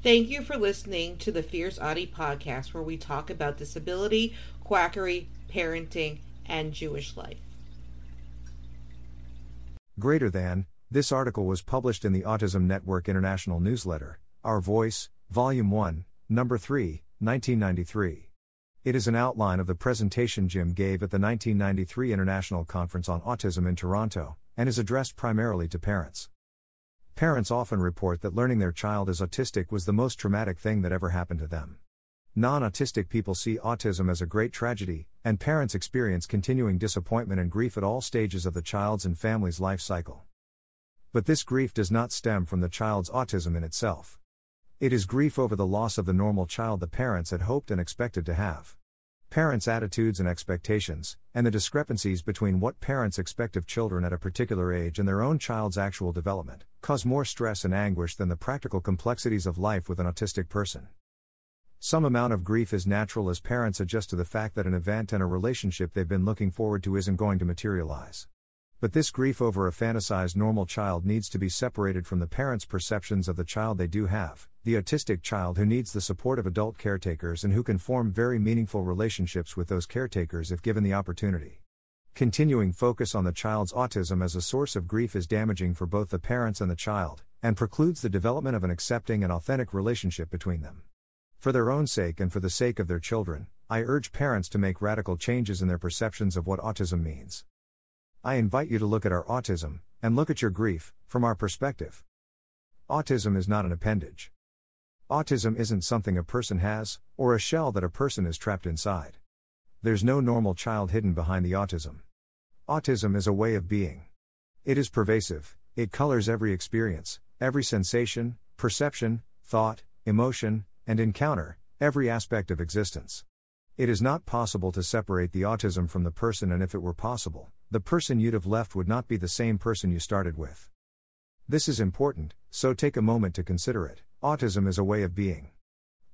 Thank you for listening to the Fierce Autie podcast, where we talk about disability, quackery, parenting, and Jewish life. Greater than, this article was published in the Autism Network International newsletter, Our Voice, Volume 1, Number 3, 1993. It is an outline of the presentation Jim gave at the 1993 International Conference on Autism in Toronto, and is addressed primarily to parents. Parents often report that learning their child is autistic was the most traumatic thing that ever happened to them. Non autistic people see autism as a great tragedy, and parents experience continuing disappointment and grief at all stages of the child's and family's life cycle. But this grief does not stem from the child's autism in itself. It is grief over the loss of the normal child the parents had hoped and expected to have. Parents' attitudes and expectations, and the discrepancies between what parents expect of children at a particular age and their own child's actual development, cause more stress and anguish than the practical complexities of life with an autistic person. Some amount of grief is natural as parents adjust to the fact that an event and a relationship they've been looking forward to isn't going to materialize. But this grief over a fantasized normal child needs to be separated from the parents' perceptions of the child they do have, the autistic child who needs the support of adult caretakers and who can form very meaningful relationships with those caretakers if given the opportunity. Continuing focus on the child's autism as a source of grief is damaging for both the parents and the child, and precludes the development of an accepting and authentic relationship between them. For their own sake and for the sake of their children, I urge parents to make radical changes in their perceptions of what autism means. I invite you to look at our autism, and look at your grief, from our perspective. Autism is not an appendage. Autism isn't something a person has, or a shell that a person is trapped inside. There's no normal child hidden behind the autism. Autism is a way of being. It is pervasive, it colors every experience, every sensation, perception, thought, emotion, and encounter, every aspect of existence. It is not possible to separate the autism from the person, and if it were possible, the person you'd have left would not be the same person you started with. This is important, so take a moment to consider it. Autism is a way of being.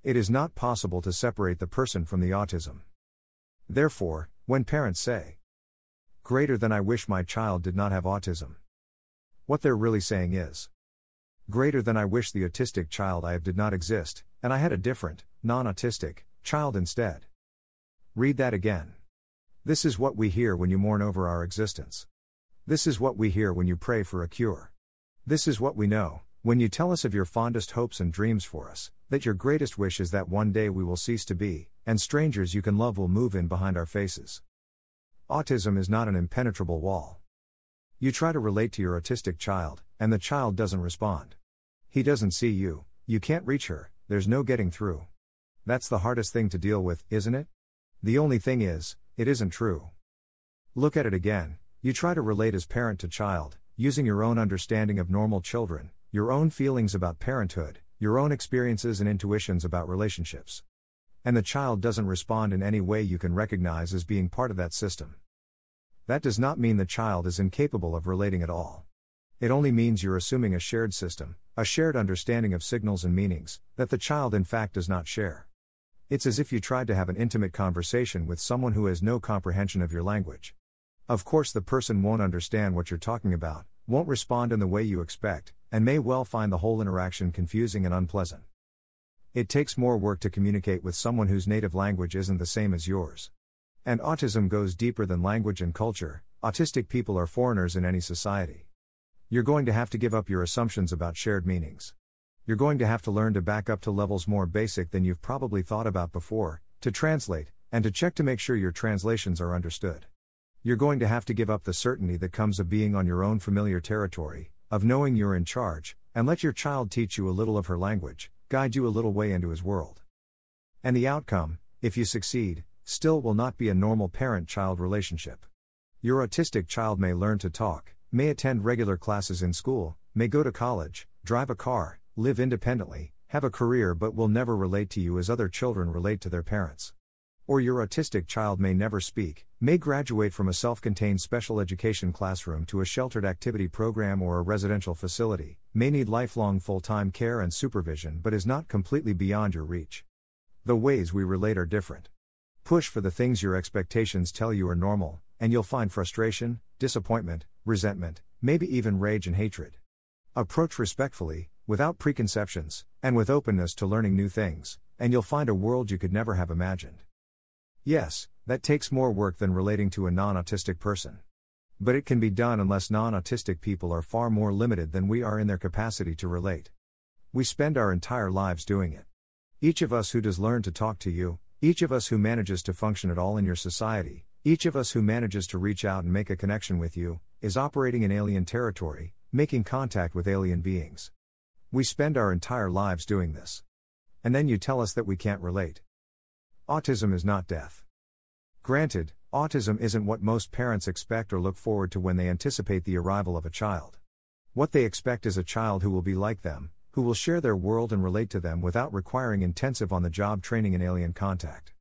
It is not possible to separate the person from the autism. Therefore, when parents say, Greater than I wish my child did not have autism, what they're really saying is, Greater than I wish the autistic child I have did not exist, and I had a different, non autistic, child instead. Read that again. This is what we hear when you mourn over our existence. This is what we hear when you pray for a cure. This is what we know, when you tell us of your fondest hopes and dreams for us, that your greatest wish is that one day we will cease to be, and strangers you can love will move in behind our faces. Autism is not an impenetrable wall. You try to relate to your autistic child, and the child doesn't respond. He doesn't see you, you can't reach her, there's no getting through. That's the hardest thing to deal with, isn't it? The only thing is, it isn't true. Look at it again. You try to relate as parent to child, using your own understanding of normal children, your own feelings about parenthood, your own experiences and intuitions about relationships. And the child doesn't respond in any way you can recognize as being part of that system. That does not mean the child is incapable of relating at all. It only means you're assuming a shared system, a shared understanding of signals and meanings, that the child in fact does not share. It's as if you tried to have an intimate conversation with someone who has no comprehension of your language. Of course, the person won't understand what you're talking about, won't respond in the way you expect, and may well find the whole interaction confusing and unpleasant. It takes more work to communicate with someone whose native language isn't the same as yours. And autism goes deeper than language and culture, autistic people are foreigners in any society. You're going to have to give up your assumptions about shared meanings. You're going to have to learn to back up to levels more basic than you've probably thought about before, to translate, and to check to make sure your translations are understood. You're going to have to give up the certainty that comes of being on your own familiar territory, of knowing you're in charge, and let your child teach you a little of her language, guide you a little way into his world. And the outcome, if you succeed, still will not be a normal parent child relationship. Your autistic child may learn to talk, may attend regular classes in school, may go to college, drive a car, live independently, have a career but will never relate to you as other children relate to their parents. Or your autistic child may never speak, may graduate from a self contained special education classroom to a sheltered activity program or a residential facility, may need lifelong full time care and supervision but is not completely beyond your reach. The ways we relate are different. Push for the things your expectations tell you are normal, and you'll find frustration, disappointment, resentment, maybe even rage and hatred. Approach respectfully, without preconceptions, and with openness to learning new things, and you'll find a world you could never have imagined. Yes, that takes more work than relating to a non autistic person. But it can be done unless non autistic people are far more limited than we are in their capacity to relate. We spend our entire lives doing it. Each of us who does learn to talk to you, each of us who manages to function at all in your society, each of us who manages to reach out and make a connection with you, is operating in alien territory, making contact with alien beings. We spend our entire lives doing this. And then you tell us that we can't relate. Autism is not death. Granted, autism isn't what most parents expect or look forward to when they anticipate the arrival of a child. What they expect is a child who will be like them, who will share their world and relate to them without requiring intensive on the job training and alien contact.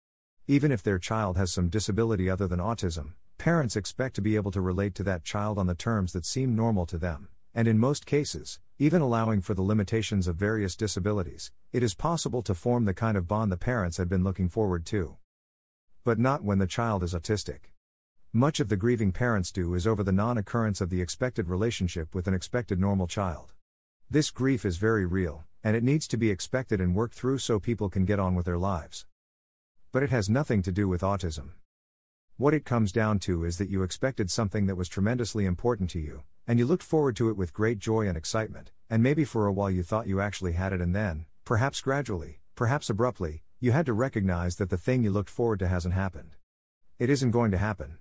Even if their child has some disability other than autism, parents expect to be able to relate to that child on the terms that seem normal to them, and in most cases, even allowing for the limitations of various disabilities, it is possible to form the kind of bond the parents had been looking forward to. But not when the child is autistic. Much of the grieving parents do is over the non occurrence of the expected relationship with an expected normal child. This grief is very real, and it needs to be expected and worked through so people can get on with their lives. But it has nothing to do with autism. What it comes down to is that you expected something that was tremendously important to you, and you looked forward to it with great joy and excitement, and maybe for a while you thought you actually had it, and then, perhaps gradually, perhaps abruptly, you had to recognize that the thing you looked forward to hasn't happened. It isn't going to happen.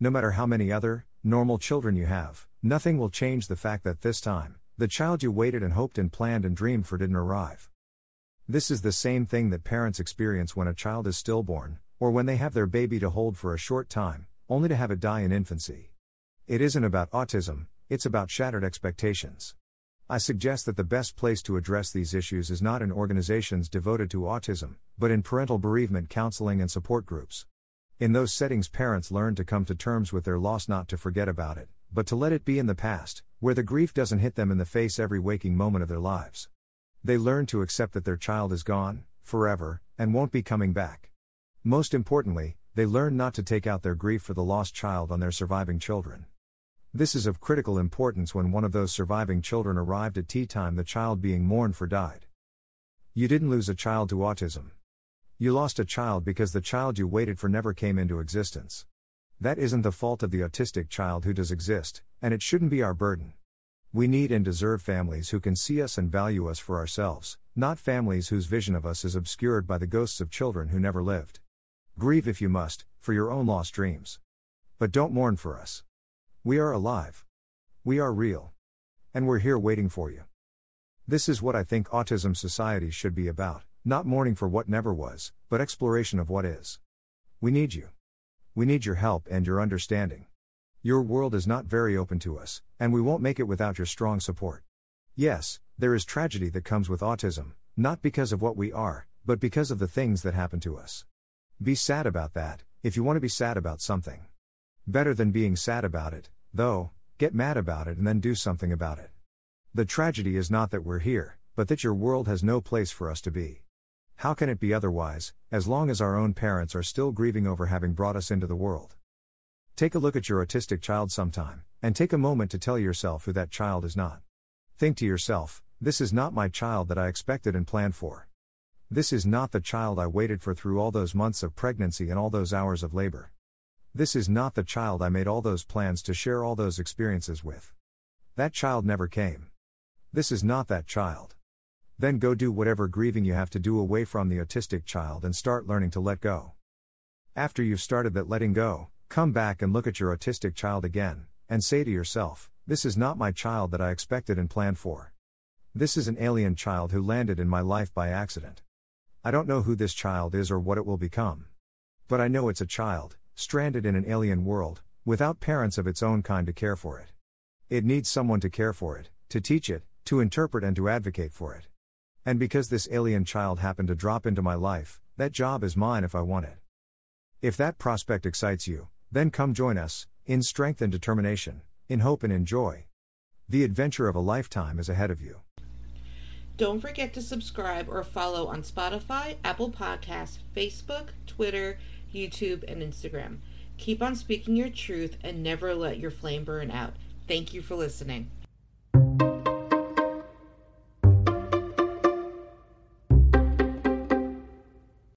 No matter how many other, normal children you have, nothing will change the fact that this time, the child you waited and hoped and planned and dreamed for didn't arrive. This is the same thing that parents experience when a child is stillborn, or when they have their baby to hold for a short time, only to have it die in infancy. It isn't about autism, it's about shattered expectations. I suggest that the best place to address these issues is not in organizations devoted to autism, but in parental bereavement counseling and support groups. In those settings, parents learn to come to terms with their loss, not to forget about it, but to let it be in the past, where the grief doesn't hit them in the face every waking moment of their lives. They learn to accept that their child is gone, forever, and won't be coming back. Most importantly, they learn not to take out their grief for the lost child on their surviving children. This is of critical importance when one of those surviving children arrived at tea time, the child being mourned for died. You didn't lose a child to autism. You lost a child because the child you waited for never came into existence. That isn't the fault of the autistic child who does exist, and it shouldn't be our burden. We need and deserve families who can see us and value us for ourselves, not families whose vision of us is obscured by the ghosts of children who never lived. Grieve if you must, for your own lost dreams. But don't mourn for us. We are alive. We are real. And we're here waiting for you. This is what I think autism society should be about not mourning for what never was, but exploration of what is. We need you. We need your help and your understanding. Your world is not very open to us, and we won't make it without your strong support. Yes, there is tragedy that comes with autism, not because of what we are, but because of the things that happen to us. Be sad about that, if you want to be sad about something. Better than being sad about it, though, get mad about it and then do something about it. The tragedy is not that we're here, but that your world has no place for us to be. How can it be otherwise, as long as our own parents are still grieving over having brought us into the world? Take a look at your autistic child sometime, and take a moment to tell yourself who that child is not. Think to yourself, this is not my child that I expected and planned for. This is not the child I waited for through all those months of pregnancy and all those hours of labor. This is not the child I made all those plans to share all those experiences with. That child never came. This is not that child. Then go do whatever grieving you have to do away from the autistic child and start learning to let go. After you've started that letting go, come back and look at your autistic child again, and say to yourself, This is not my child that I expected and planned for. This is an alien child who landed in my life by accident. I don't know who this child is or what it will become. But I know it's a child, stranded in an alien world, without parents of its own kind to care for it. It needs someone to care for it, to teach it, to interpret and to advocate for it. And because this alien child happened to drop into my life, that job is mine if I want it. If that prospect excites you, then come join us, in strength and determination, in hope and in joy. The adventure of a lifetime is ahead of you. Don't forget to subscribe or follow on Spotify, Apple Podcasts, Facebook, Twitter, YouTube, and Instagram. Keep on speaking your truth and never let your flame burn out. Thank you for listening.